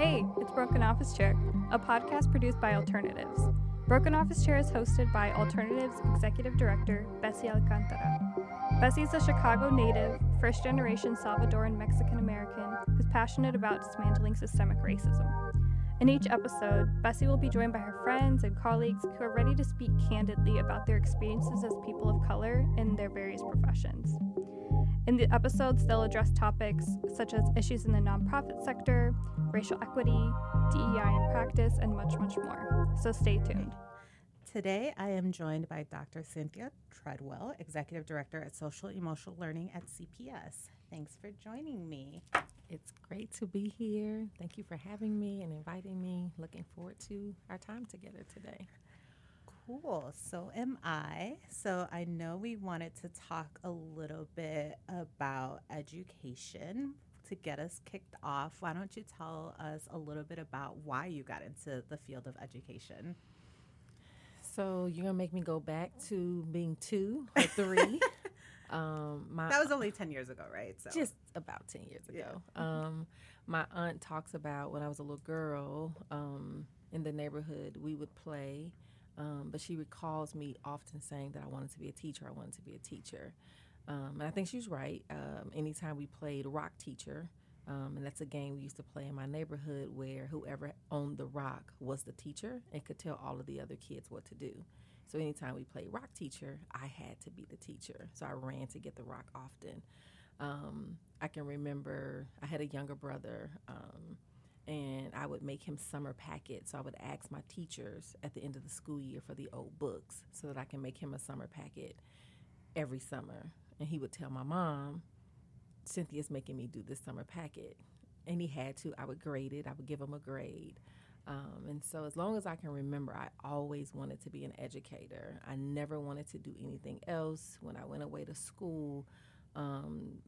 Hey, it's Broken Office Chair, a podcast produced by Alternatives. Broken Office Chair is hosted by Alternatives Executive Director Bessie Alcantara. Bessie is a Chicago native, first generation Salvadoran Mexican American who's passionate about dismantling systemic racism. In each episode, Bessie will be joined by her friends and colleagues who are ready to speak candidly about their experiences as people of color in their various professions. In the episodes, they'll address topics such as issues in the nonprofit sector, racial equity, DEI in practice, and much, much more. So stay tuned. Today, I am joined by Dr. Cynthia Treadwell, Executive Director at Social Emotional Learning at CPS. Thanks for joining me. It's great to be here. Thank you for having me and inviting me. Looking forward to our time together today. Cool. So am I. So I know we wanted to talk a little bit about education to get us kicked off. Why don't you tell us a little bit about why you got into the field of education? So you're gonna make me go back to being two or three. um, my, that was only ten years ago, right? So just about ten years ago. Yeah. Um, my aunt talks about when I was a little girl um, in the neighborhood, we would play. Um, but she recalls me often saying that I wanted to be a teacher. I wanted to be a teacher. Um, and I think she's right. Um, anytime we played rock teacher, um, and that's a game we used to play in my neighborhood where whoever owned the rock was the teacher and could tell all of the other kids what to do. So anytime we played rock teacher, I had to be the teacher. So I ran to get the rock often. Um, I can remember I had a younger brother, um, and I would make him summer packets. So I would ask my teachers at the end of the school year for the old books so that I can make him a summer packet every summer. And he would tell my mom, Cynthia's making me do this summer packet. And he had to. I would grade it, I would give him a grade. Um, and so, as long as I can remember, I always wanted to be an educator. I never wanted to do anything else. When I went away to school, um,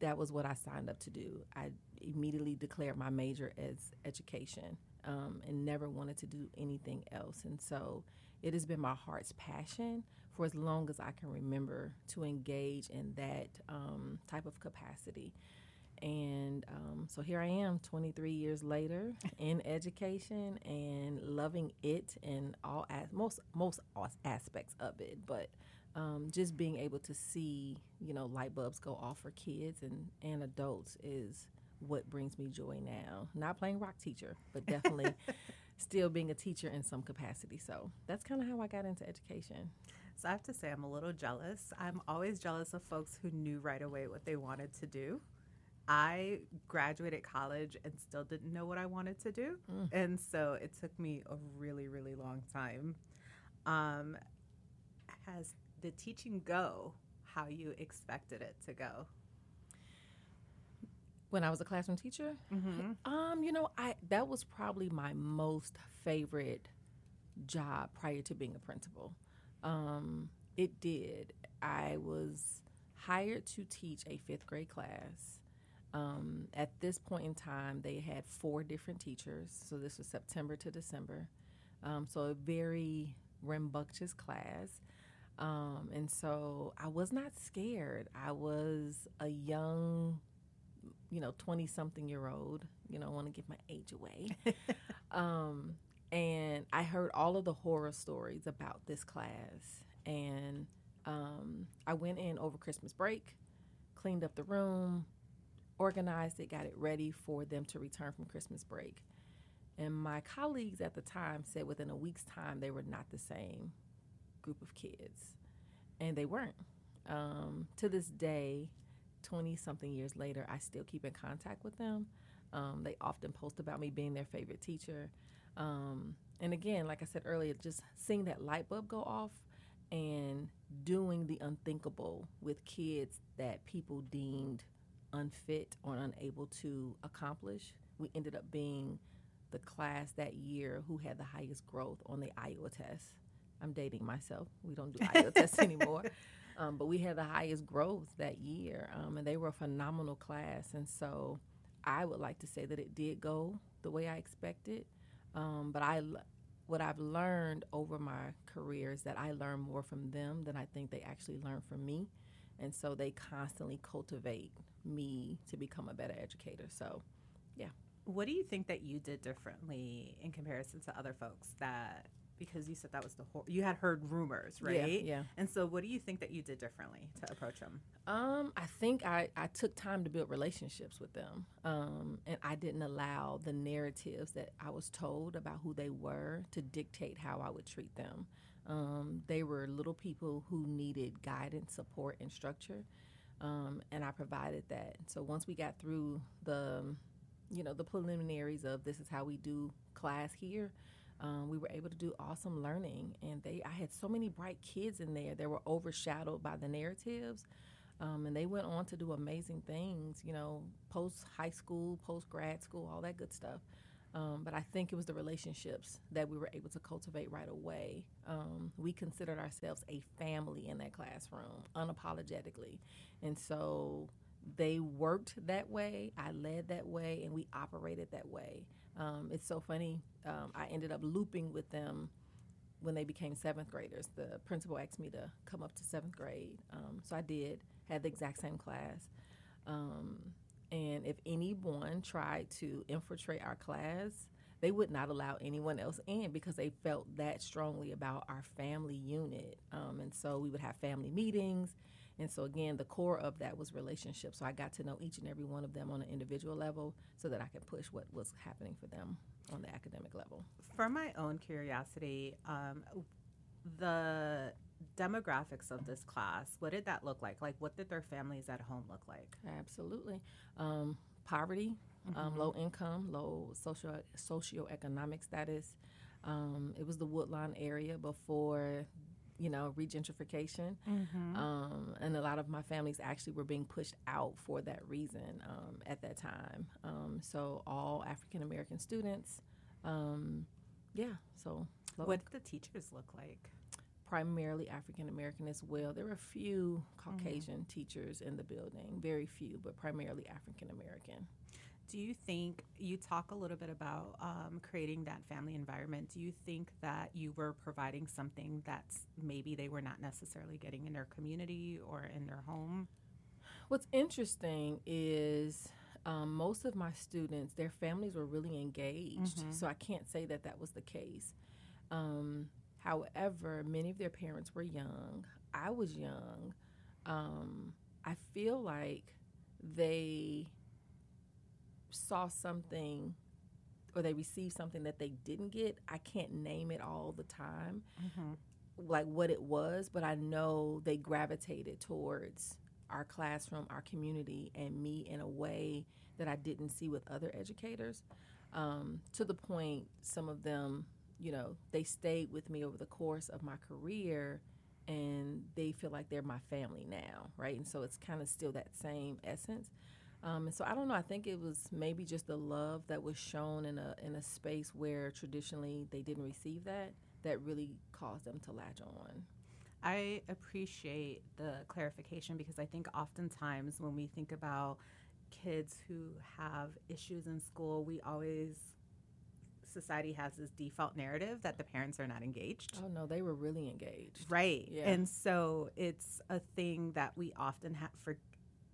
that was what I signed up to do. I immediately declared my major as education um, and never wanted to do anything else. And so, it has been my heart's passion for as long as I can remember to engage in that um, type of capacity. And um, so here I am, 23 years later, in education and loving it and all as most most aspects of it. But um, just being able to see, you know, light bulbs go off for kids and and adults is what brings me joy now. Not playing rock teacher, but definitely still being a teacher in some capacity. So that's kind of how I got into education. So I have to say, I'm a little jealous. I'm always jealous of folks who knew right away what they wanted to do. I graduated college and still didn't know what I wanted to do. Mm. And so it took me a really, really long time. Um, has the teaching go how you expected it to go? When I was a classroom teacher, mm-hmm. um, you know, I that was probably my most favorite job prior to being a principal. Um, it did. I was hired to teach a fifth grade class. Um, at this point in time, they had four different teachers. So this was September to December. Um, so a very rambunctious class. Um, and so I was not scared. I was a young, you know, 20 something year old. You know, I want to give my age away. um, and I heard all of the horror stories about this class. And um, I went in over Christmas break, cleaned up the room, organized it, got it ready for them to return from Christmas break. And my colleagues at the time said within a week's time they were not the same group of kids. And they weren't. Um, to this day, 20 something years later, I still keep in contact with them. Um, they often post about me being their favorite teacher. Um, and again, like I said earlier, just seeing that light bulb go off and doing the unthinkable with kids that people deemed unfit or unable to accomplish. We ended up being the class that year who had the highest growth on the Iowa test. I'm dating myself. We don't do Iowa tests anymore. Um, but we had the highest growth that year, um, and they were a phenomenal class. And so I would like to say that it did go the way I expected. Um, but I, what I've learned over my career is that I learn more from them than I think they actually learn from me, and so they constantly cultivate me to become a better educator. So, yeah. What do you think that you did differently in comparison to other folks that because you said that was the whole you had heard rumors, right? Yeah. And so what do you think that you did differently to approach them? Um, I think I, I took time to build relationships with them. Um, and I didn't allow the narratives that I was told about who they were to dictate how I would treat them. Um, they were little people who needed guidance, support, and structure. Um, and I provided that. So once we got through the, you know, the preliminaries of this is how we do class here, um, we were able to do awesome learning. And they, I had so many bright kids in there that were overshadowed by the narratives. Um, and they went on to do amazing things, you know, post high school, post grad school, all that good stuff. Um, but I think it was the relationships that we were able to cultivate right away. Um, we considered ourselves a family in that classroom, unapologetically. And so they worked that way, I led that way, and we operated that way. Um, it's so funny. Um, I ended up looping with them when they became seventh graders. The principal asked me to come up to seventh grade. Um, so I did, had the exact same class. Um, and if anyone tried to infiltrate our class, they would not allow anyone else in because they felt that strongly about our family unit. Um, and so we would have family meetings. And so, again, the core of that was relationships. So I got to know each and every one of them on an individual level so that I could push what was happening for them on the academic level. For my own curiosity, um, the demographics of this class, what did that look like? Like, what did their families at home look like? Absolutely. Um, poverty, um, low income, low social socioeconomic status. Um, it was the Woodlawn area before, you know, regentrification, um, and a lot of my families actually were being pushed out for that reason um, at that time. Um, so all African American students, um, yeah. So What did the teachers look like? primarily African American as well. There were a few Caucasian teachers in the building, very few, but primarily African American. Do you think you talk a little bit about um, creating that family environment? Do you think that you were providing something that's maybe they were not necessarily getting in their community or in their home? What's interesting is um, most of my students, their families were really engaged, so I can't say that that was the case. Um, however, many of their parents were young. I was young. Um, I feel like they saw something or they received something that they didn't get. I can't name it all the time, like what it was, but I know they gravitated towards our classroom, our community, and me in a way that I didn't see with other educators. Um, to the point, some of them, you know, they stayed with me over the course of my career and they feel like they're my family now, right? And so it's kind of still that same essence. Um, and so I don't know. I think it was maybe just the love that was shown in a in a space where traditionally they didn't receive that that really caused them to latch on. I appreciate the clarification because I think oftentimes when we think about kids who have issues in school, we always society has this default narrative that the parents are not engaged. Oh no, they were really engaged. Right. Yeah. And so it's a thing that we often have for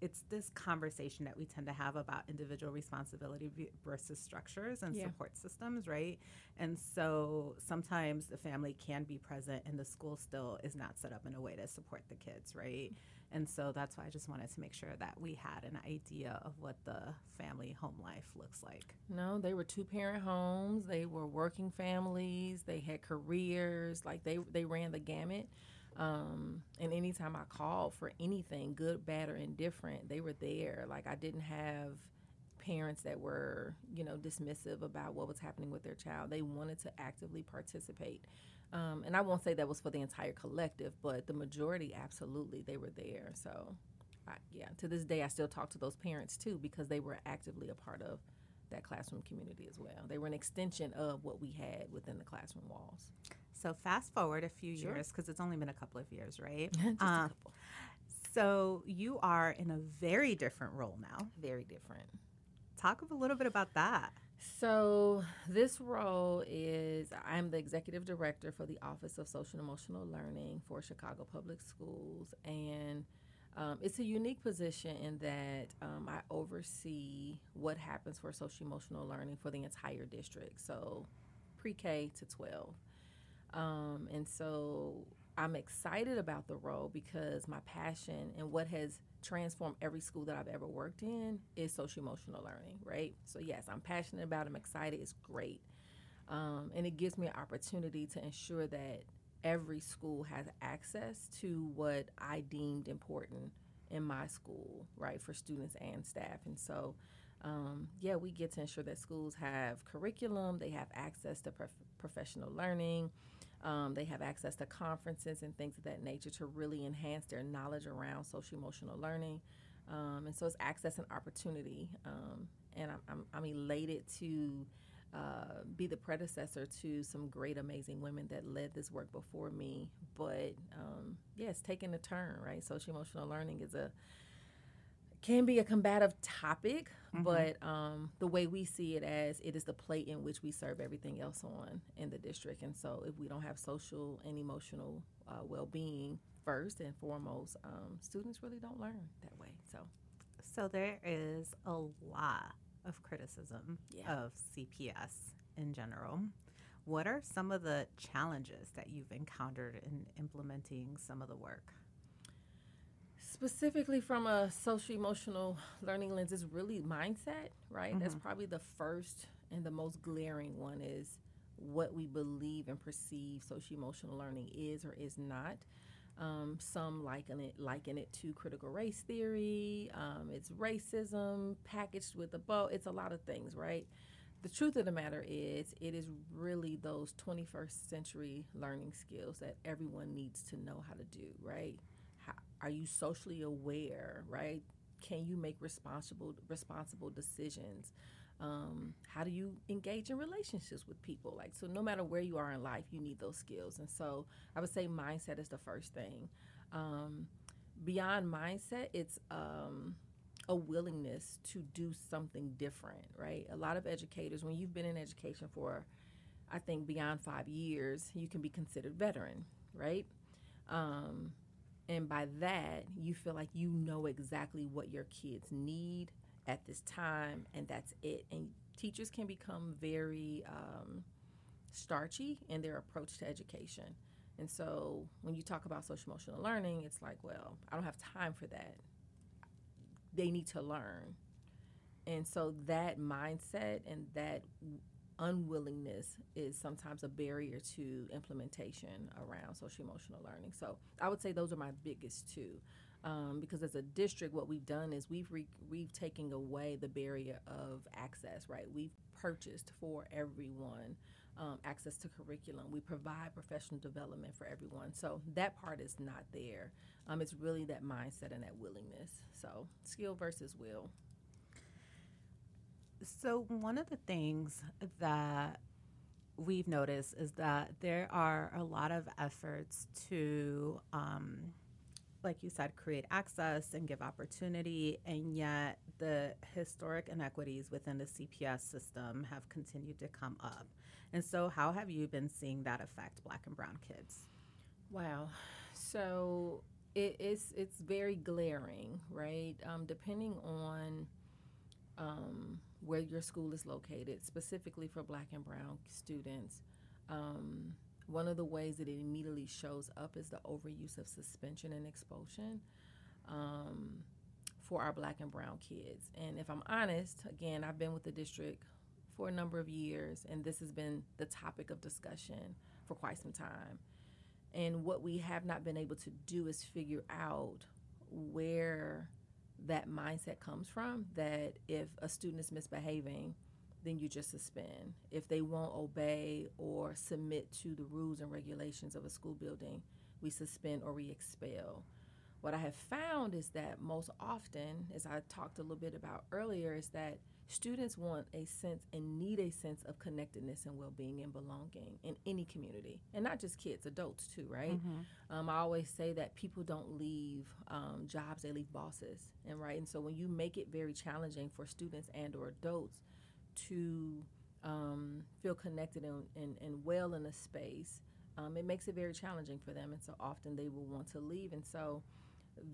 it's this conversation that we tend to have about individual responsibility versus structures and Yeah. support systems, right? And so sometimes the family can be present and the school still is not set up in a way to support the kids, right? And so that's why I just wanted to make sure that we had an idea of what the family home life looks like. No, they were two parent homes. They were working families. They had careers. Like they they ran the gamut. Um, and anytime I called for anything, good, bad, or indifferent, they were there. Like I didn't have parents that were, you know, dismissive about what was happening with their child. They wanted to actively participate. Um, and I won't say that was for the entire collective, but the majority, absolutely, they were there. So, I, yeah, to this day, I still talk to those parents too because they were actively a part of that classroom community as well. They were an extension of what we had within the classroom walls. So fast forward a few Sure. years because it's only been a couple of years, right? Just a Uh, couple. So you are in a very different role now. Very different. Talk a little bit about that. So, this role is I'm the executive director for the Office of Social and Emotional Learning for Chicago Public Schools. And Um, it's a unique position in that um, I oversee what happens for social emotional learning for the entire district, so pre K to 12. Um, and so I'm excited about the role because my passion and what has transformed every school that I've ever worked in is social emotional learning, right? So, yes, I'm passionate about it, I'm excited, it's great. Um, and it gives me an opportunity to ensure that every school has access to what I deemed important in my school, right, for students and staff. And so, um, yeah, we get to ensure that schools have curriculum, they have access to prof- professional learning, um, they have access to conferences and things of that nature to really enhance their knowledge around social emotional learning. Um, and so it's access and opportunity. Um, and I'm, I'm, I'm elated to uh, be the predecessor to some great, amazing women that led this work before me. But um, yeah, taking a turn, right? Social emotional learning is a can be a combative topic, mm-hmm. but um, the way we see it as it is the plate in which we serve everything else on in the district. And so, if we don't have social and emotional uh, well being first and foremost, um, students really don't learn that way. So, so there is a lot of criticism yeah. of CPS in general. What are some of the challenges that you've encountered in implementing some of the work? Specifically, from a social emotional learning lens, is really mindset, right? Mm-hmm. That's probably the first and the most glaring one is what we believe and perceive social emotional learning is or is not. Um, some liken it liken it to critical race theory. Um, it's racism packaged with a bow. It's a lot of things, right? The truth of the matter is, it is really those 21st century learning skills that everyone needs to know how to do, right? Are you socially aware, right? Can you make responsible responsible decisions? um, how do you engage in relationships with people? Like so no matter where you are in life you need those skills. And so i would say mindset is the first thing. Um, beyond mindset it's um, a willingness to do something different right? A lot of educators when you've been in education for i think beyond five years you can be considered veteran right? Um, and by that you feel like you know exactly what your kids need at this time, and that's it. And teachers can become very um, starchy in their approach to education. And so when you talk about social emotional learning, it's like, well, I don't have time for that. They need to learn. And so that mindset and that unwillingness is sometimes a barrier to implementation around social emotional learning. So I would say those are my biggest two um, because as a district, what we've done is we've re- we've taken away the barrier of access. Right, we've purchased for everyone um, access to curriculum. We provide professional development for everyone. So that part is not there. Um, it's really that mindset and that willingness. So skill versus will. So one of the things that we've noticed is that there are a lot of efforts to um, like you said, create access and give opportunity, and yet the historic inequities within the CPS system have continued to come up. And so, how have you been seeing that affect Black and Brown kids? Wow. So it is it's very glaring, right? Um, depending on um, where your school is located, specifically for Black and Brown students. Um, one of the ways that it immediately shows up is the overuse of suspension and expulsion um, for our black and brown kids. And if I'm honest, again, I've been with the district for a number of years, and this has been the topic of discussion for quite some time. And what we have not been able to do is figure out where that mindset comes from that if a student is misbehaving, then you just suspend. If they won't obey or submit to the rules and regulations of a school building, we suspend or we expel. What I have found is that most often, as I talked a little bit about earlier, is that students want a sense and need a sense of connectedness and well-being and belonging in any community and not just kids adults too right mm-hmm. um, i always say that people don't leave um, jobs they leave bosses and right and so when you make it very challenging for students and or adults to um, feel connected and, and, and, well in a space, um, it makes it very challenging for them. And so often they will want to leave. And so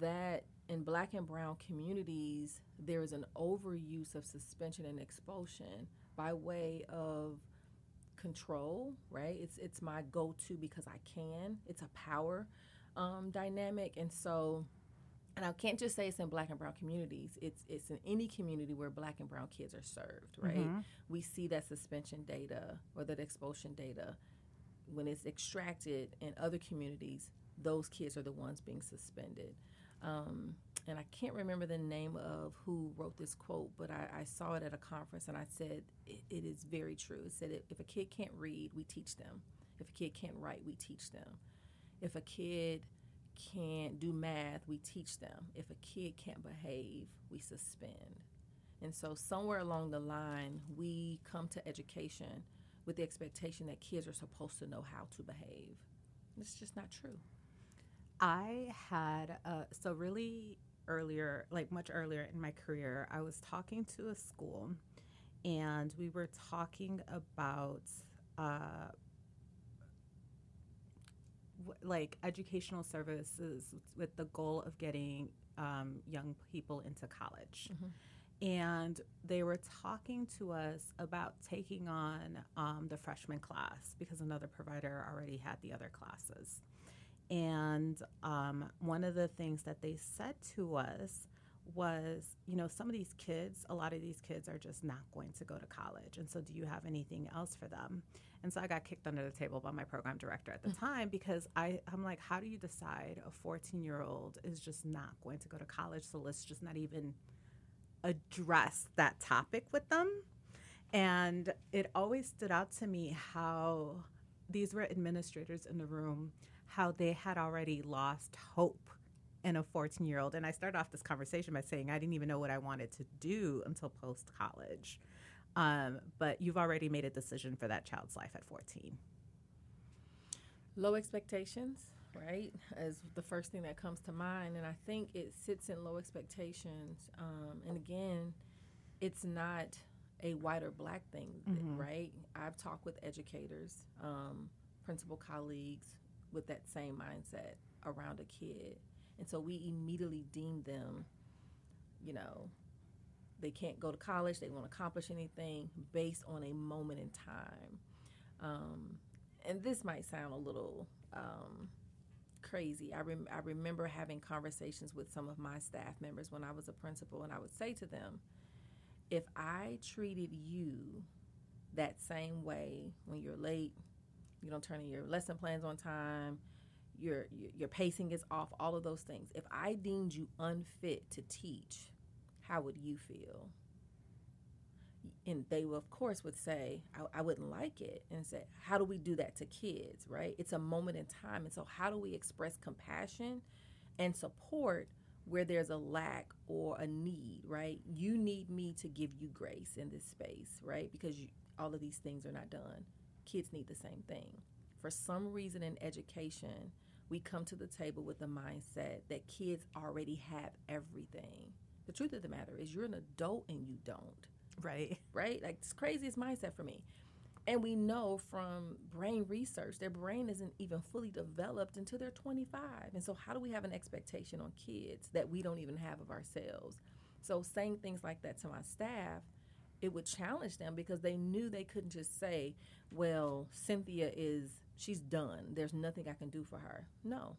that in black and brown communities, there is an overuse of suspension and expulsion by way of control, right? It's it's my go-to because I can. It's a power um, dynamic, and so, and I can't just say it's in black and brown communities. It's it's in any community where black and brown kids are served, right? Mm-hmm. We see that suspension data or that expulsion data when it's extracted in other communities. Those kids are the ones being suspended. Um, and I can't remember the name of who wrote this quote, but I, I saw it at a conference and I said, it, it is very true. It said, if a kid can't read, we teach them. If a kid can't write, we teach them. If a kid can't do math, we teach them. If a kid can't behave, we suspend. And so, somewhere along the line, we come to education with the expectation that kids are supposed to know how to behave. It's just not true. I had, uh, so really earlier, like much earlier in my career, I was talking to a school and we were talking about uh, w- like educational services with the goal of getting um, young people into college. Mm-hmm. And they were talking to us about taking on um, the freshman class because another provider already had the other classes. And um, one of the things that they said to us was, you know, some of these kids, a lot of these kids are just not going to go to college. And so, do you have anything else for them? And so, I got kicked under the table by my program director at the mm. time because I, I'm like, how do you decide a 14 year old is just not going to go to college? So, let's just not even address that topic with them. And it always stood out to me how these were administrators in the room how they had already lost hope in a 14 year old. And I started off this conversation by saying I didn't even know what I wanted to do until post college. Um, but you've already made a decision for that child's life at 14. Low expectations, right, is the first thing that comes to mind. And I think it sits in low expectations. Um, and again, it's not a white or black thing, mm-hmm. right? I've talked with educators, um, principal colleagues, with that same mindset around a kid. And so we immediately deem them, you know, they can't go to college, they won't accomplish anything based on a moment in time. Um, and this might sound a little um, crazy. I, rem- I remember having conversations with some of my staff members when I was a principal, and I would say to them, if I treated you that same way when you're late, you don't turn in your lesson plans on time, your your pacing is off, all of those things. If I deemed you unfit to teach, how would you feel? And they will, of course would say, I, I wouldn't like it. And say, how do we do that to kids, right? It's a moment in time. And so how do we express compassion and support where there's a lack or a need, right? You need me to give you grace in this space, right? Because you, all of these things are not done kids need the same thing. For some reason in education, we come to the table with the mindset that kids already have everything. The truth of the matter is, you're an adult and you don't. Right. Right? Like, it's craziest mindset for me. And we know from brain research, their brain isn't even fully developed until they're 25. And so, how do we have an expectation on kids that we don't even have of ourselves? So, saying things like that to my staff, it would challenge them because they knew they couldn't just say, well, Cynthia is, she's done. There's nothing I can do for her. No.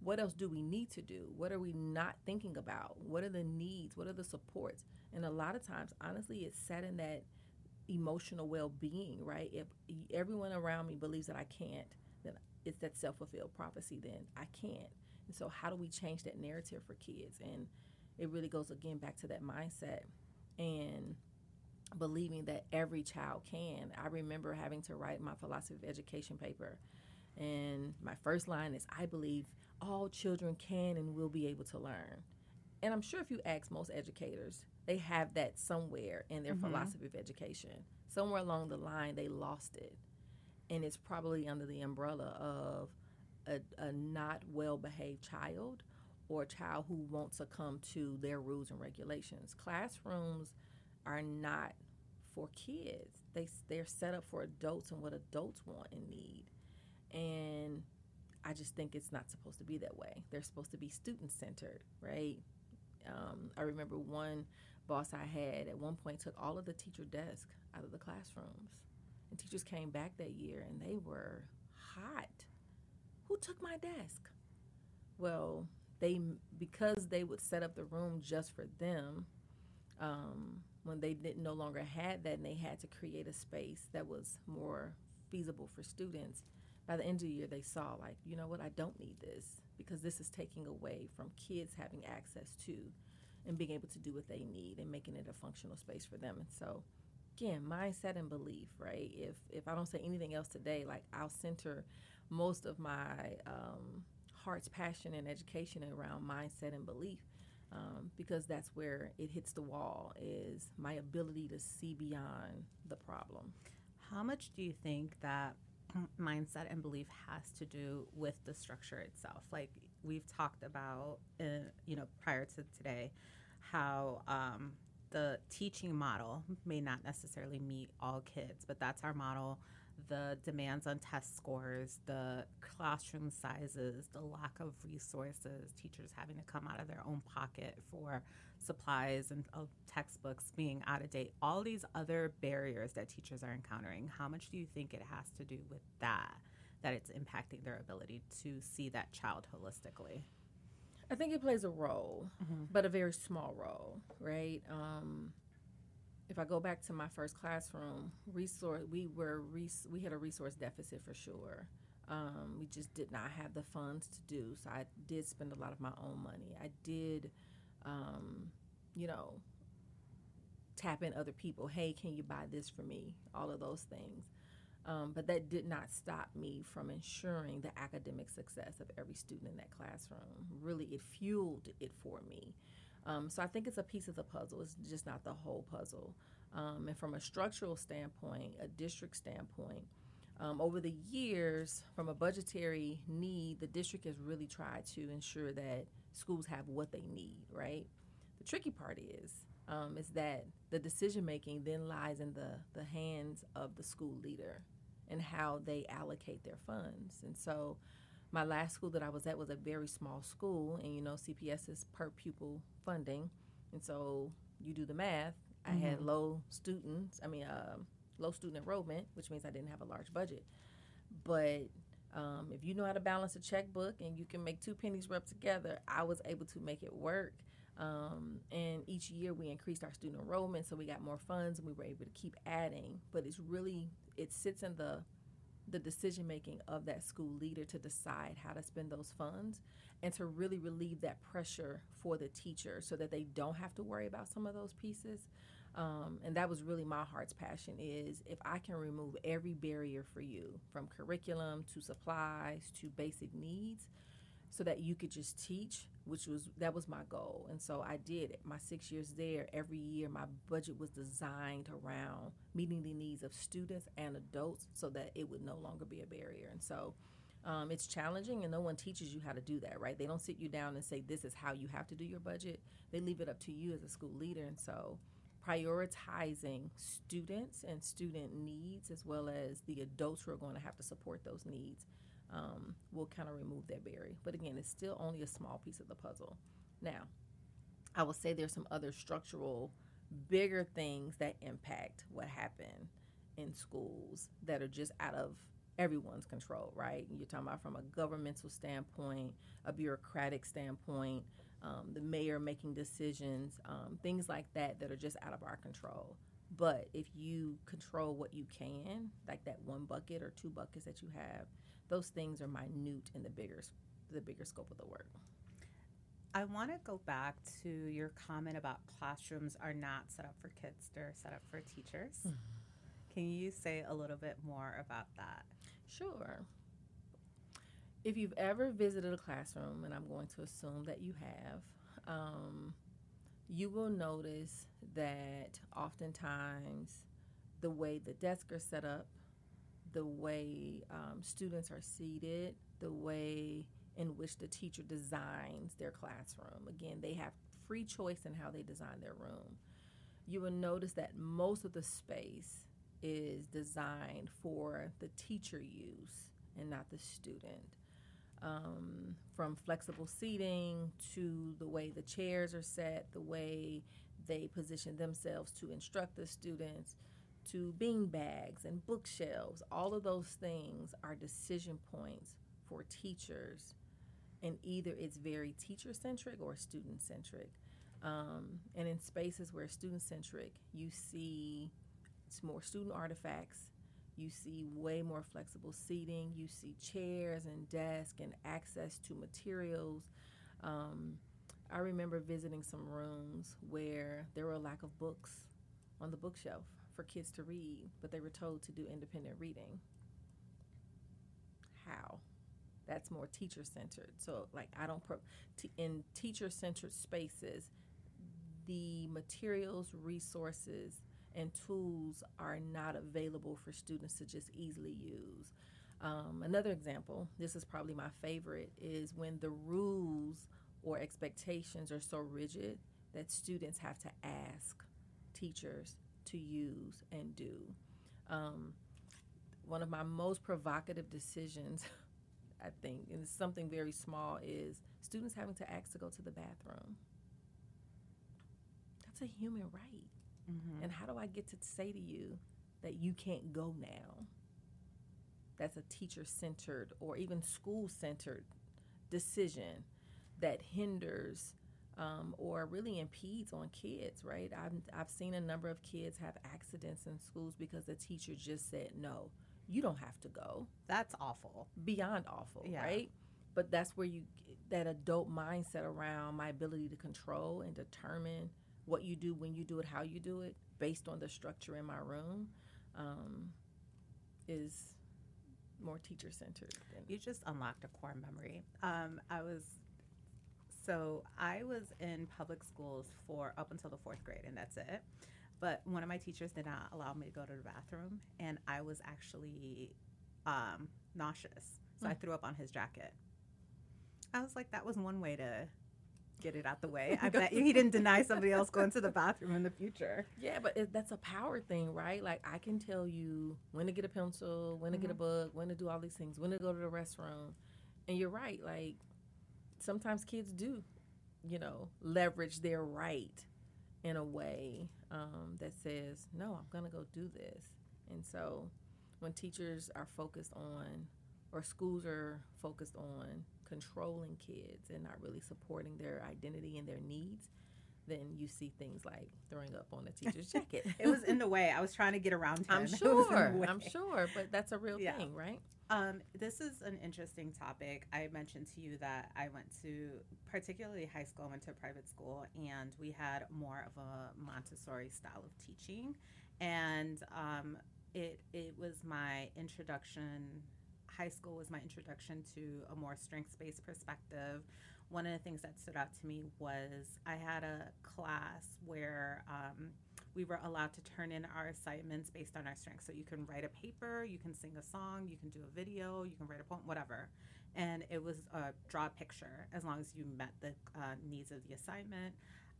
What else do we need to do? What are we not thinking about? What are the needs? What are the supports? And a lot of times, honestly, it's set in that emotional well being, right? If everyone around me believes that I can't, then it's that self fulfilled prophecy, then I can't. And so, how do we change that narrative for kids? And it really goes again back to that mindset. And believing that every child can. I remember having to write my philosophy of education paper, and my first line is I believe all children can and will be able to learn. And I'm sure if you ask most educators, they have that somewhere in their mm-hmm. philosophy of education. Somewhere along the line, they lost it. And it's probably under the umbrella of a, a not well behaved child or a child who won't succumb to their rules and regulations. Classrooms are not for kids. They they're set up for adults and what adults want and need. And I just think it's not supposed to be that way. They're supposed to be student centered, right? Um, I remember one boss I had at one point took all of the teacher desk out of the classrooms, and teachers came back that year and they were hot. Who took my desk? Well, they because they would set up the room just for them. Um, when they didn't no longer had that, and they had to create a space that was more feasible for students. By the end of the year, they saw like, you know what, I don't need this because this is taking away from kids having access to and being able to do what they need and making it a functional space for them. And so, again, mindset and belief, right? If if I don't say anything else today, like I'll center most of my um, heart's passion and education around mindset and belief. Um, because that's where it hits the wall is my ability to see beyond the problem. How much do you think that mindset and belief has to do with the structure itself? Like we've talked about uh, you know prior to today how um, the teaching model may not necessarily meet all kids but that's our model the demands on test scores, the classroom sizes, the lack of resources, teachers having to come out of their own pocket for supplies and uh, textbooks being out of date, all these other barriers that teachers are encountering. How much do you think it has to do with that, that it's impacting their ability to see that child holistically? I think it plays a role, mm-hmm. but a very small role, right? Um, if I go back to my first classroom, resource we were res- we had a resource deficit for sure. Um, we just did not have the funds to do. So I did spend a lot of my own money. I did, um, you know, tap in other people. Hey, can you buy this for me? All of those things. Um, but that did not stop me from ensuring the academic success of every student in that classroom. Really, it fueled it for me. Um, so I think it's a piece of the puzzle. It's just not the whole puzzle. Um, and from a structural standpoint, a district standpoint, um, over the years, from a budgetary need, the district has really tried to ensure that schools have what they need. Right. The tricky part is um, is that the decision making then lies in the the hands of the school leader and how they allocate their funds. And so my last school that I was at was a very small school, and you know, CPS is per pupil funding, and so you do the math. Mm-hmm. I had mm-hmm. low students, I mean, uh, low student enrollment, which means I didn't have a large budget. But um, if you know how to balance a checkbook and you can make two pennies rub together, I was able to make it work. Um, and each year we increased our student enrollment, so we got more funds and we were able to keep adding. But it's really, it sits in the the decision making of that school leader to decide how to spend those funds and to really relieve that pressure for the teacher so that they don't have to worry about some of those pieces. Um, and that was really my heart's passion is if i can remove every barrier for you from curriculum to supplies to basic needs so that you could just teach which was that was my goal. And so i did it. My six years there every year my budget was designed around meeting the needs of students and adults so that it would no longer be a barrier. And so um, it's challenging and no one teaches you how to do that right? They don't sit you down and say this is how you have to do your budget. They leave it up to you as a school leader. And so prioritizing students and student needs as well as the adults who are going to have to support those needs um, will kind of remove that barrier. But again, it's still only a small piece of the puzzle. Now, I will say there's some other structural, bigger things that impact what happened in schools that are just out of everyone's control, right? You're talking about from a governmental standpoint, a bureaucratic standpoint, um, the mayor making decisions, um, things like that that are just out of our control. But if you control what you can, like that one bucket or two buckets that you have, those things are minute in the bigger the bigger scope of the work. I want to go back to your comment about classrooms are not set up for kids, they're set up for teachers. Mm-hmm. Can you say a little bit more about that? Sure. If you've ever visited a classroom, and I'm going to assume that you have, um, you will notice that oftentimes the way the desks are set up, the way um, students are seated, the way in which the teacher designs their classroom. Again, they have free choice in how they design their room. You will notice that most of the space is designed for the teacher use and not the student. um, from flexible seating to the way the chairs are set, the way they position themselves to instruct the students, to bean bags and bookshelves. All of those things are decision points for teachers, and either it's very teacher centric or student centric. Um, and in spaces where student centric, you see it's more student artifacts. You see way more flexible seating. You see chairs and desks and access to materials. Um, I remember visiting some rooms where there were a lack of books on the bookshelf for kids to read, but they were told to do independent reading. How? That's more teacher centered. So, like, I don't, pro- t- in teacher centered spaces, the materials, resources, and tools are not available for students to just easily use. Um, another example, this is probably my favorite, is when the rules or expectations are so rigid that students have to ask teachers to use and do. Um, one of my most provocative decisions, I think, and it's something very small, is students having to ask to go to the bathroom. That's a human right. Mm-hmm. And how do I get to say to you that you can't go now? That's a teacher centered or even school centered decision that hinders um, or really impedes on kids, right? I've, I've seen a number of kids have accidents in schools because the teacher just said, no, you don't have to go. That's awful. Beyond awful, yeah. right? But that's where you, that adult mindset around my ability to control and determine what you do, when you do it, how you do it, based on the structure in my room, um, is more teacher centered. You just unlocked a core memory. Um, I was so I was in public schools for up until the fourth grade, and that's it. But one of my teachers did not allow me to go to the bathroom, and I was actually um, nauseous. So I hmm. threw up on his jacket. I was like, that was one way to get it out the way. I bet he didn't deny somebody else going to the bathroom in the future. Yeah, but it, that's a power thing, right? Like I can tell you when to get a pencil, when to mm-hmm. get a mm-hmm. book, when to do all these things, when to go to the restroom. And you're right, like sometimes kids do, you know, leverage their right in a way um, that says, no, I'm going to go do this. And so when teachers are focused on, or schools are focused on controlling kids and not really supporting their identity and their needs, then you see things like throwing up on a teacher's jacket. it was in the way. I was trying to get around him. I'm sure. I'm sure, but that's a real yeah. thing, right? Um, this is an interesting topic. I mentioned to you that I went to, particularly high school, I went to a private school, and we had more of a Montessori style of teaching, and um, it it was my introduction. High school was my introduction to a more strengths based perspective. One of the things that stood out to me was I had a class where um, we were allowed to turn in our assignments based on our strengths. So you can write a paper, you can sing a song, you can do a video, you can write a poem, whatever. And it was a draw a picture as long as you met the uh, needs of the assignment.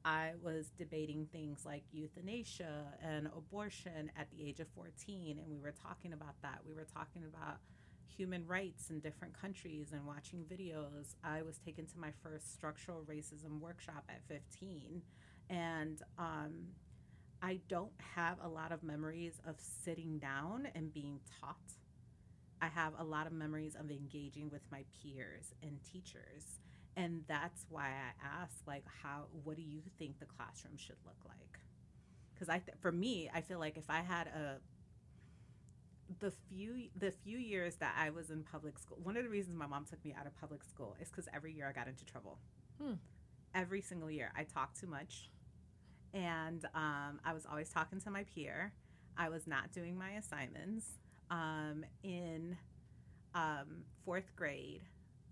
I was debating things like euthanasia and abortion at the age of 14, and we were talking about that. We were talking about human rights in different countries and watching videos. I was taken to my first structural racism workshop at 15. And um, I don't have a lot of memories of sitting down and being taught. I have a lot of memories of engaging with my peers and teachers. And that's why I ask, like, how, what do you think the classroom should look like? Because I, th- for me, I feel like if I had a, the few the few years that I was in public school, one of the reasons my mom took me out of public school is because every year I got into trouble. Hmm. Every single year, I talked too much and um, I was always talking to my peer. I was not doing my assignments. Um, in um, fourth grade,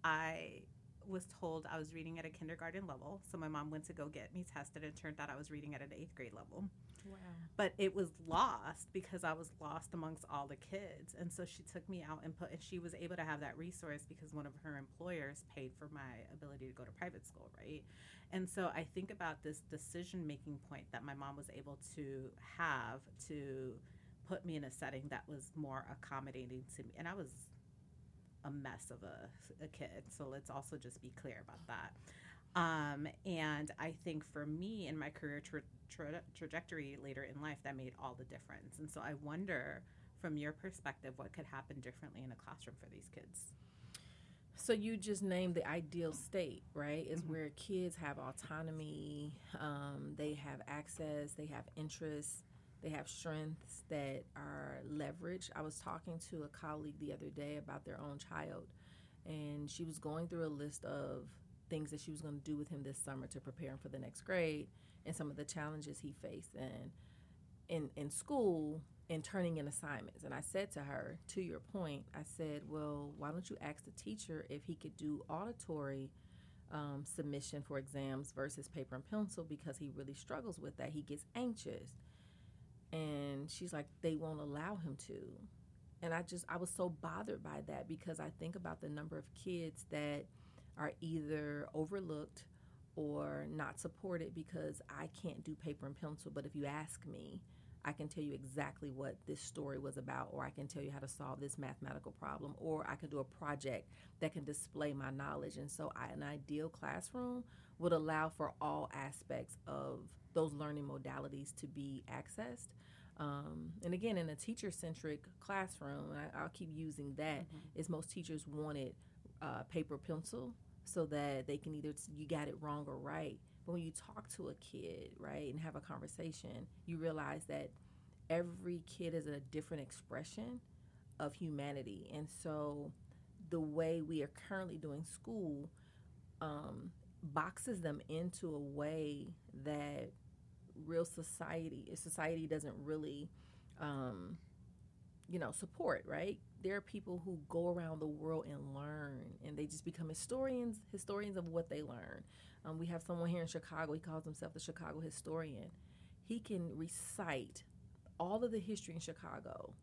I was told I was reading at a kindergarten level. So my mom went to go get me tested and turned out I was reading at an eighth grade level. Wow. But it was lost because I was lost amongst all the kids. And so she took me out and put, and she was able to have that resource because one of her employers paid for my ability to go to private school, right? And so I think about this decision making point that my mom was able to have to put me in a setting that was more accommodating to me. And I was a mess of a, a kid. So let's also just be clear about that. Um, and I think for me in my career tra- tra- trajectory later in life, that made all the difference. And so I wonder, from your perspective, what could happen differently in a classroom for these kids? So you just named the ideal state, right? Is mm-hmm. where kids have autonomy, um, they have access, they have interests, they have strengths that are leveraged. I was talking to a colleague the other day about their own child, and she was going through a list of things that she was going to do with him this summer to prepare him for the next grade and some of the challenges he faced and in in school and turning in assignments. And I said to her, to your point, I said, well, why don't you ask the teacher if he could do auditory um, submission for exams versus paper and pencil because he really struggles with that. He gets anxious. And she's like, they won't allow him to. And I just, I was so bothered by that because I think about the number of kids that are either overlooked or not supported because I can't do paper and pencil. But if you ask me, I can tell you exactly what this story was about, or I can tell you how to solve this mathematical problem, or I can do a project that can display my knowledge. And so, I, an ideal classroom would allow for all aspects of those learning modalities to be accessed. Um, and again, in a teacher centric classroom, I, will keep using that, mm-hmm. is most teachers wanted uh, paper pencil so that they can either you got it wrong or right. But when you talk to a kid, right, and have a conversation, you realize that every kid is a different expression of humanity. And so the way we are currently doing school um, boxes them into a way that real society, society doesn't really, um, you know, support, right? there are people who go around the world and learn, and they just become historians, historians of what they learn. Um, we have someone here in Chicago. He calls himself the Chicago historian. He can recite all of the history in Chicago,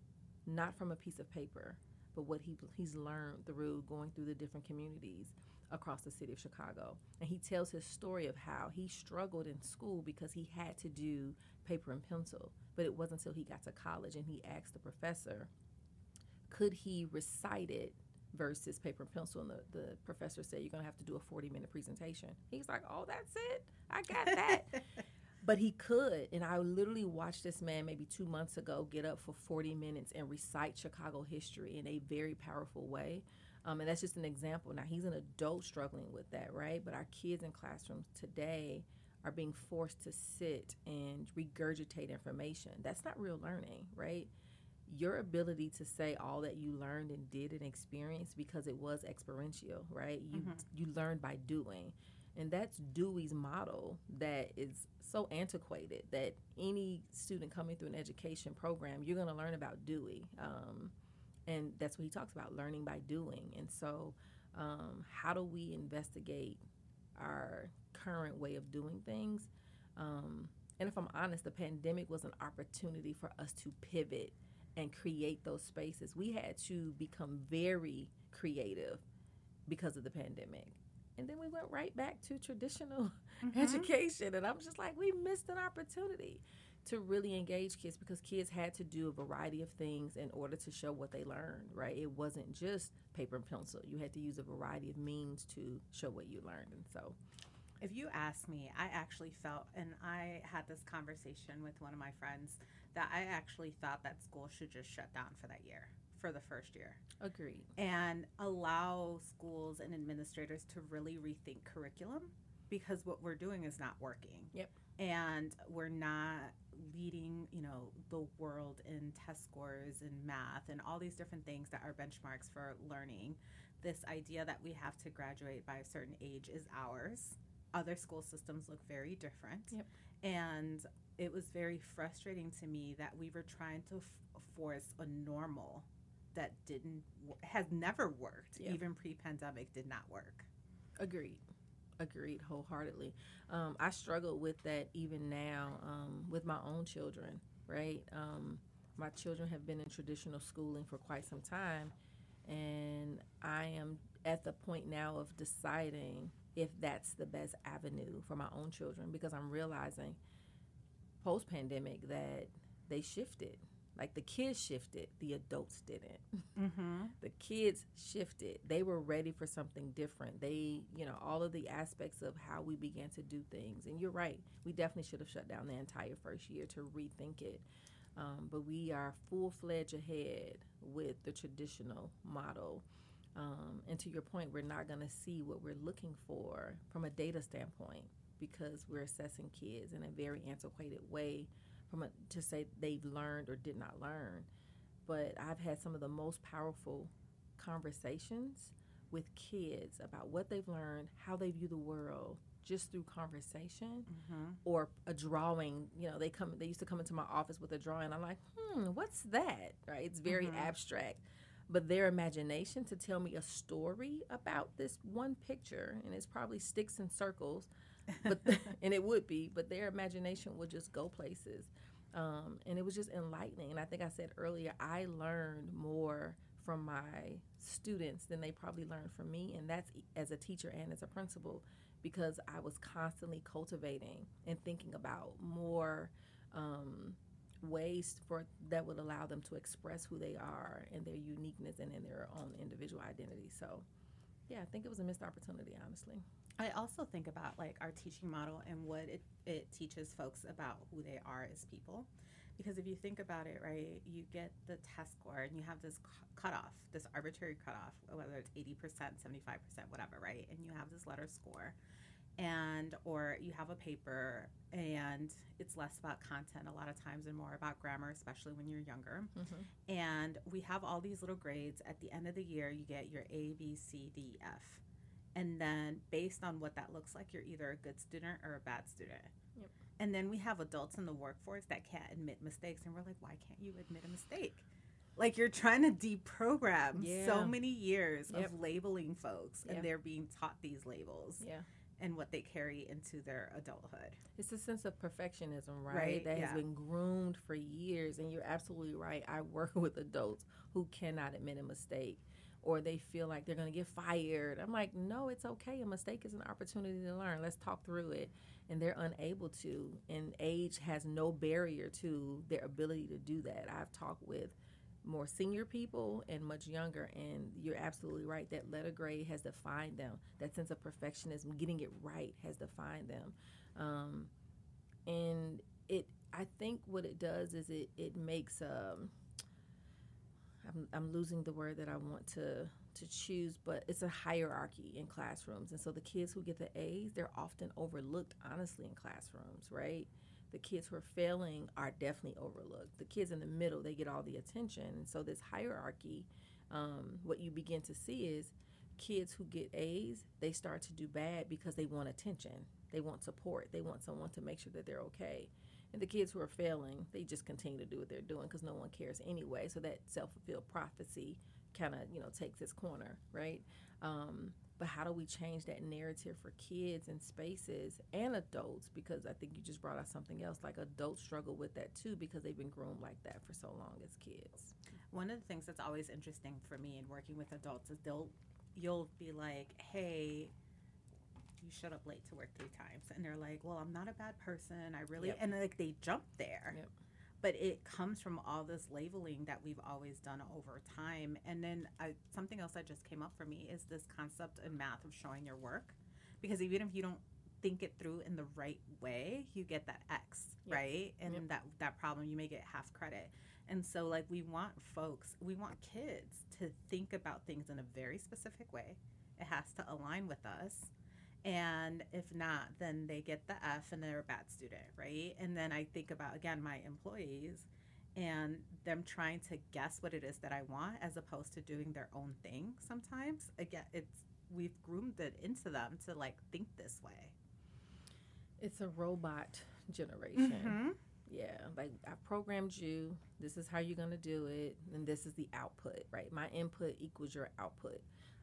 not from a piece of paper, but what he he's learned through going through the different communities across the city of Chicago. And he tells his story of how he struggled in school because he had to do paper and pencil. But it wasn't until he got to college and he asked the professor could he recite it versus paper and pencil? And the, the professor said, You're going to have to do a 40 minute presentation. He's like, Oh, that's it. I got that. but he could. And I literally watched this man maybe two months ago get up for 40 minutes and recite Chicago history in a very powerful way. Um, and that's just an example. Now, he's an adult struggling with that, right? But our kids in classrooms today are being forced to sit and regurgitate information. That's not real learning, right? your ability to say all that you learned and did and experienced because it was experiential, right? You mm-hmm. you learned by doing. And that's Dewey's model that is so antiquated that any student coming through an education program, you're going to learn about Dewey. Um, and that's what he talks about learning by doing. And so, um, how do we investigate our current way of doing things? Um, and if I'm honest, the pandemic was an opportunity for us to pivot and create those spaces. We had to become very creative because of the pandemic. And then we went right back to traditional mm-hmm. education. And I'm just like, we missed an opportunity to really engage kids because kids had to do a variety of things in order to show what they learned, right? It wasn't just paper and pencil. You had to use a variety of means to show what you learned. And so if you ask me, I actually felt, and I had this conversation with one of my friends that I actually thought that school should just shut down for that year, for the first year. Agreed. And allow schools and administrators to really rethink curriculum because what we're doing is not working. Yep. And we're not leading, you know, the world in test scores and math and all these different things that are benchmarks for learning. This idea that we have to graduate by a certain age is ours. Other school systems look very different. Yep. And it was very frustrating to me that we were trying to f- force a normal that didn't has never worked yep. even pre-pandemic did not work agreed agreed wholeheartedly um, i struggle with that even now um, with my own children right um, my children have been in traditional schooling for quite some time and i am at the point now of deciding if that's the best avenue for my own children because i'm realizing post pandemic that they shifted. Like the kids shifted, the adults didn't. Mm-hmm. The kids shifted. They were ready for something different. They, you know, all of the aspects of how we began to do things. And you're right, we definitely should have shut down the entire first year to rethink it. Um, but we are full fledged ahead with the traditional model. Um, and to your point, we're not going to see what we're looking for from a data standpoint because we're assessing kids in a very antiquated way from a, to say they've learned or did not learn. But I've had some of the most powerful conversations with kids about what they've learned, how they view the world, just through conversation Mm-hmm. or a drawing. You know, they come. They used to come into my office with a drawing. I'm like, hmm, what's that? Right? It's very Mhm. abstract. But their imagination to tell me a story about this one picture, and it's probably sticks and circles, but and it would be, but their imagination would just go places, um, and it was just enlightening. And I think I said earlier, I learned more from my students than they probably learned from me, and that's as a teacher and as a principal, because I was constantly cultivating and thinking about more. Um, ways for that would allow them to express who they are and their uniqueness and in their own individual identity. So, yeah, I think it was a missed opportunity, honestly. I also think about like our teaching model and what it, it teaches folks about who they are as people. Because if you think about it, right, you get the test score and you have this cu- cutoff, this arbitrary cutoff, whether it's 80%, 75%, whatever, right? And you have this letter score. And, or you have a paper and it's less about content a lot of times and more about grammar, especially when you're younger. Mm-hmm. And we have all these little grades. At the end of the year, you get your A, B, C, D, F. And then based on what that looks like, you're either a good student or a bad student. Yep. And then we have adults in the workforce that can't admit mistakes. And we're like, why can't you admit a mistake? Like you're trying to deprogram Yeah. so many years Yep. of labeling folks Yeah. and they're being taught these labels Yeah. and what they carry into their adulthood. It's a sense of perfectionism, right? Right, That yeah. has been groomed for years. And you're absolutely right. I work with adults who cannot admit a mistake or they feel like they're going to get fired. I'm like, no, it's okay. A mistake is an opportunity to learn. Let's talk through it. And they're unable to. And age has no barrier to their ability to do that. I've talked with more senior people and much younger and you're absolutely right that letter grade has defined them that sense of perfectionism getting it right has defined them um, and it i think what it does is it, it makes um, I'm, I'm losing the word that i want to to choose but it's a hierarchy in classrooms. And so the kids who get the a's they're often overlooked honestly in classrooms right? The kids who are failing are definitely overlooked. The kids in the middle they get all the attention. And so this hierarchy um, what you begin to see is kids who get a's they start to do bad because they want attention. They want support. They want someone to make sure that they're okay and the kids who are failing they just continue to do what they're doing because no one cares anyway. So that self-fulfilled prophecy kind of you know takes its corner right? Um, but how do we change that narrative for kids and spaces and adults? Because i think you just brought out something else like adults struggle with that too because they've been groomed like that for so long as kids. One of the things that's always interesting for me in working with adults is they'll you'll be like, "Hey, you showed up late to work three times," and they're like, "Well, I'm not a bad person. I really," Yep. and like they jump there. Yep. But it comes from all this labeling that we've always done over time. And then I, something else that just came up for me is this concept in math of showing your work, because even if you don't think it through in the right way, you get that X, Yep. right? And that that problem you may get half credit. And so, like, we want folks, we want kids to think about things in a very specific way. It has to align with us. And if not, then they get the F and they're a bad student, right? And then I think about, again, my employees and them trying to guess what it is that I want as opposed to doing their own thing sometimes. Again, it's, we've groomed it into them to like think this way. it's a robot generation Mm-hmm. Yeah, like I programmed you. This is how you're gonna do it, and this is the output, right? My input equals your output.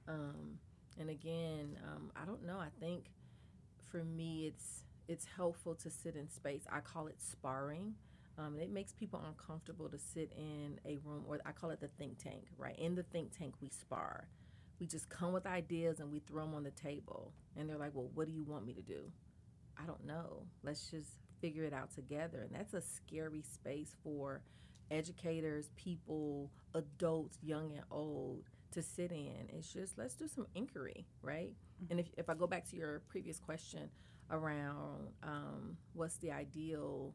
Um, and again, um, I don't know. I think for me, it's it's helpful to sit in space. I call it sparring. Um, it makes people uncomfortable to sit in a room, or I call it the think tank, right? In the think tank, we spar. We just come with ideas and we throw them on the table. And they're like, well, what do you want me to do? I don't know. Let's just figure it out together. And that's a scary space for educators, people, adults, young and old, to sit in. It's just let's do some inquiry, right? Mm-hmm. And if, if I go back to your previous question around um, what's the ideal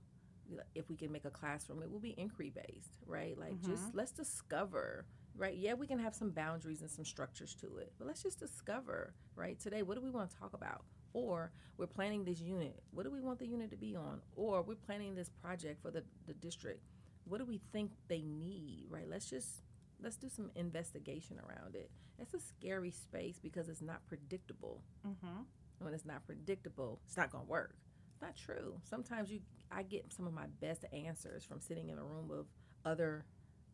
if we can make a classroom, it will be inquiry based, right? Like mm-hmm. just let's discover, right? Yeah, we can have some boundaries and some structures to it, but let's just discover, right? Today, what do we want to talk about? Or we're planning this unit. What do we want the unit to be on? Or we're planning this project for the, the district. What do we think they need, right? Let's just let's do some investigation around it. It's a scary space because it's not predictable. Mm-hmm. When it's not predictable, it's not going to work. It's not true. Sometimes you, I get some of my best answers from sitting in a room of other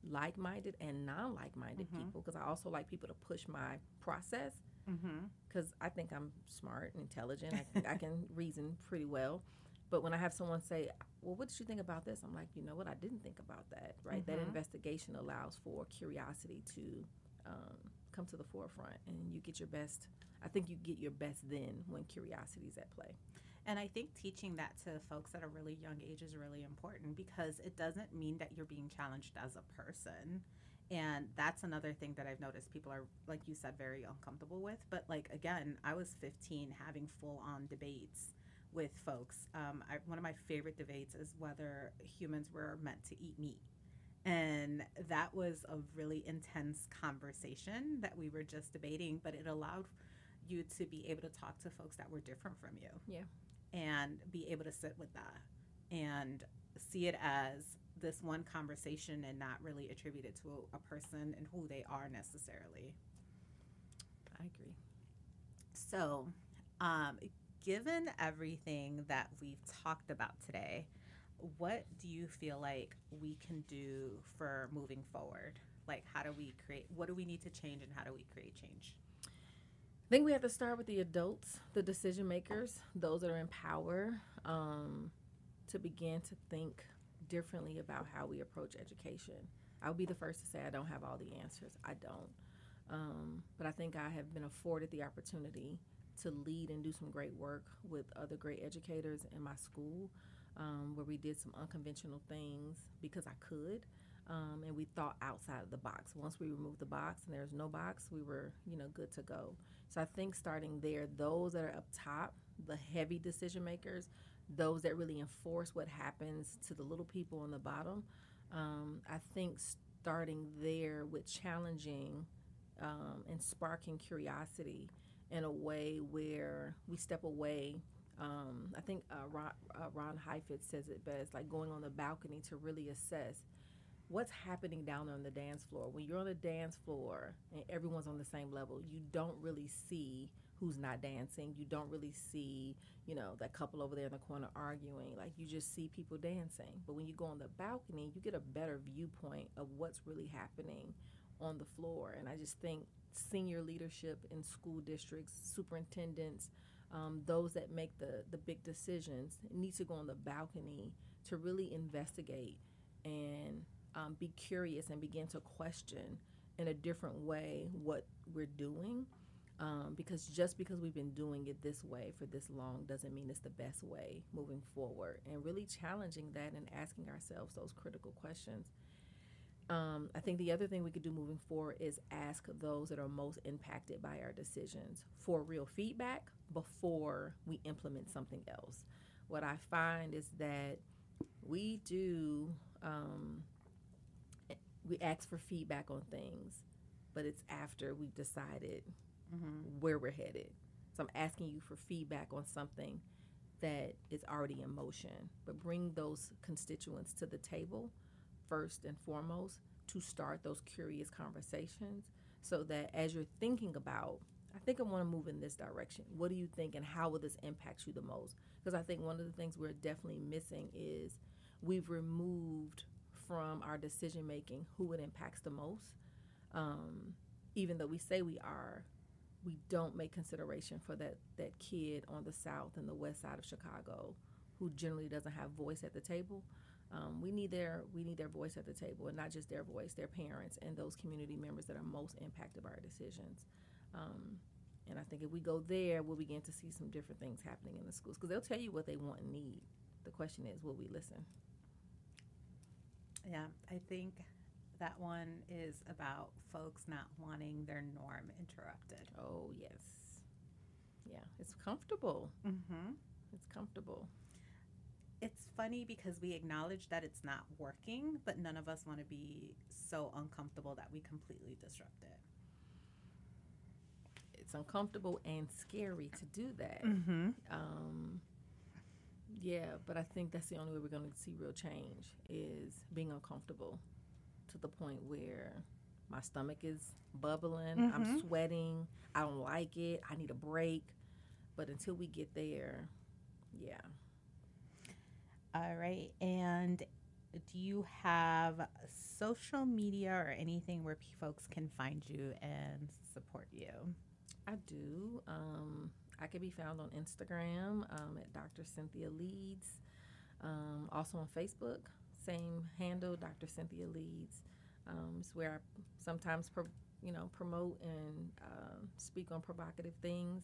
like-minded and non-like-minded mm-hmm. people because I also like people to push my process because mm-hmm. I think I'm smart and intelligent. I, I can reason pretty well. But when I have someone say, "Well, what did you think about this?" I'm like, "You know what? I didn't think about that." Right? Mm-hmm. That investigation allows for curiosity to um, come to the forefront, and you get your best. I think you get your best then when curiosity is at play. And I think teaching that to folks at a really young age is really important because it doesn't mean that you're being challenged as a person. And that's another thing that I've noticed people are, like you said, very uncomfortable with. But, like, again, I was 15 having full on debates with folks. Um, I, one of my favorite debates is whether humans were meant to eat meat. And that was a really intense conversation that we were just debating, but it allowed you to be able to talk to folks that were different from you. Yeah. And be able to sit with that and see it as this one conversation and not really attribute it to a, a person and who they are necessarily. I agree. So, um, given everything that we've talked about today, what do you feel like we can do for moving forward? Like, how do we create, what do we need to change, and how do we create change? I think we have to start with the adults, the decision makers, those that are in power, um, to begin to think differently about how we approach education. I'll be the first to say I don't have all the answers. I don't. Um, but I think I have been afforded the opportunity to lead and do some great work with other great educators in my school, um, where we did some unconventional things because I could. Um, and we thought outside of the box. Once we removed the box and there's no box, we were, you know, good to go. So I think starting there, those that are up top, the heavy decision makers, those that really enforce what happens to the little people on the bottom, um, I think starting there with challenging um, and sparking curiosity in a way where we step away. Um, I think uh, Ron, uh, Ron Heifetz says it best, like going on the balcony to really assess what's happening down on the dance floor. When you're on the dance floor and everyone's on the same level, you don't really see who's not dancing. You don't really see, you know, that couple over there in the corner arguing. Like you just see people dancing. But when you go on the balcony, you get a better viewpoint of what's really happening on the floor. And I just think senior leadership in school districts, superintendents, um, those that make the, the big decisions need to go on the balcony to really investigate and um, be curious and begin to question in a different way what we're doing. Um, because just because we've been doing it this way for this long doesn't mean it's the best way moving forward. And really challenging that and asking ourselves those critical questions. Um, I think the other thing we could do moving forward is ask those that are most impacted by our decisions for real feedback before we implement something else. What I find is that we do, um, we ask for feedback on things, but it's after we've decided mm-hmm. where we're headed. So I'm asking you for feedback on something that is already in motion, but bring those constituents to the table first and foremost to start those curious conversations so that as you're thinking about I think I want to move in this direction. What do you think and how will this impact you the most? Because I think one of the things we're definitely missing is we've removed from our decision making who it impacts the most. Um, even though we say we are, we don't make consideration for that, that kid on the south and the west side of Chicago who generally doesn't have voice at the table. Um, we need their we need their voice at the table, and not just their voice, their parents and those community members that are most impacted by our decisions. Um, and I think if we go there, we'll begin to see some different things happening in the schools because they'll tell you what they want and need. The question is, will we listen? Yeah, I think that one is about folks not wanting their norm interrupted. Oh, yes. Yeah, it's comfortable. Mm-hmm. It's comfortable. It's funny because we acknowledge that it's not working, but none of us want to be so uncomfortable that we completely disrupt it. It's uncomfortable and scary to do that. Mm-hmm. Um, yeah, but I think that's the only way we're going to see real change is being uncomfortable to the point where my stomach is bubbling, I'm Mhm. sweating, I don't like it, I need a break. But until we get there, yeah. All right. And do you have social media or anything where folks can find you and support you? I do. Um, I can be found on Instagram um, at Dr. Cynthia Leeds. Um, also on Facebook, same handle, Dr. Cynthia Leeds. Um, it's where I sometimes, pro- you know, promote and uh, speak on provocative things,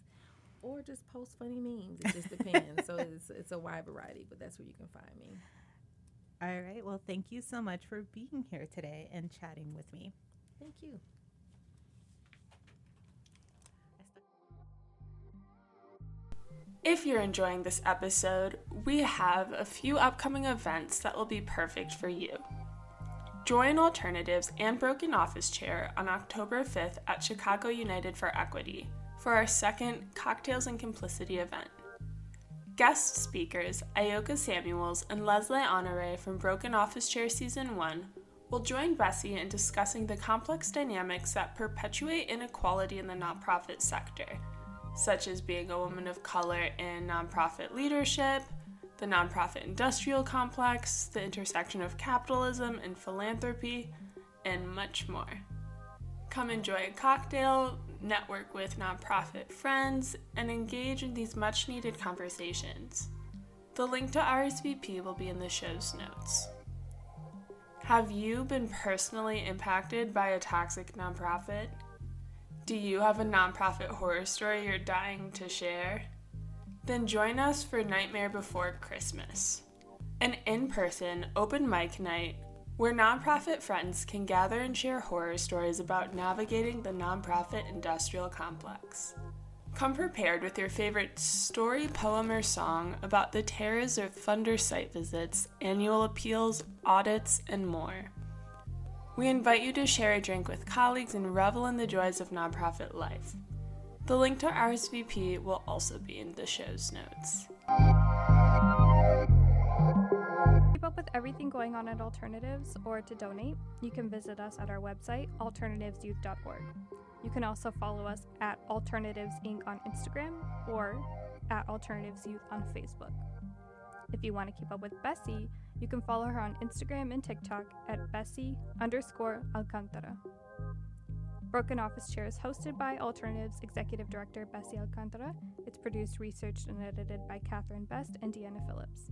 or just post funny memes. It just depends. so it's it's a wide variety, but that's where you can find me. All right. Well, thank you so much for being here today and chatting with me. Thank you. If you're enjoying this episode, we have a few upcoming events that will be perfect for you. Join Alternatives and Broken Office Chair on October 5th at Chicago United for Equity for our second Cocktails and Complicity event. Guest speakers Ayoka Samuels and Leslie Honore from Broken Office Chair Season 1 will join Bessie in discussing the complex dynamics that perpetuate inequality in the nonprofit sector such as being a woman of color in nonprofit leadership, the nonprofit industrial complex, the intersection of capitalism and philanthropy, and much more. Come enjoy a cocktail, network with nonprofit friends, and engage in these much needed conversations. The link to RSVP will be in the show's notes. Have you been personally impacted by a toxic nonprofit? Do you have a nonprofit horror story you're dying to share? Then join us for Nightmare Before Christmas, an in person open mic night where nonprofit friends can gather and share horror stories about navigating the nonprofit industrial complex. Come prepared with your favorite story, poem, or song about the terrors of funder site visits, annual appeals, audits, and more. We invite you to share a drink with colleagues and revel in the joys of nonprofit life. The link to RSVP will also be in the show's notes. With everything going on at Alternatives or to donate, you can visit us at our website, alternativesyouth.org. You can also follow us at Alternatives Inc. on Instagram or at Alternatives Youth on Facebook. If you want to keep up with Bessie, you can follow her on Instagram and TikTok at Bessie underscore Alcantara. Broken Office Chair is hosted by Alternatives Executive Director Bessie Alcantara. It's produced, researched, and edited by Catherine Best and Deanna Phillips.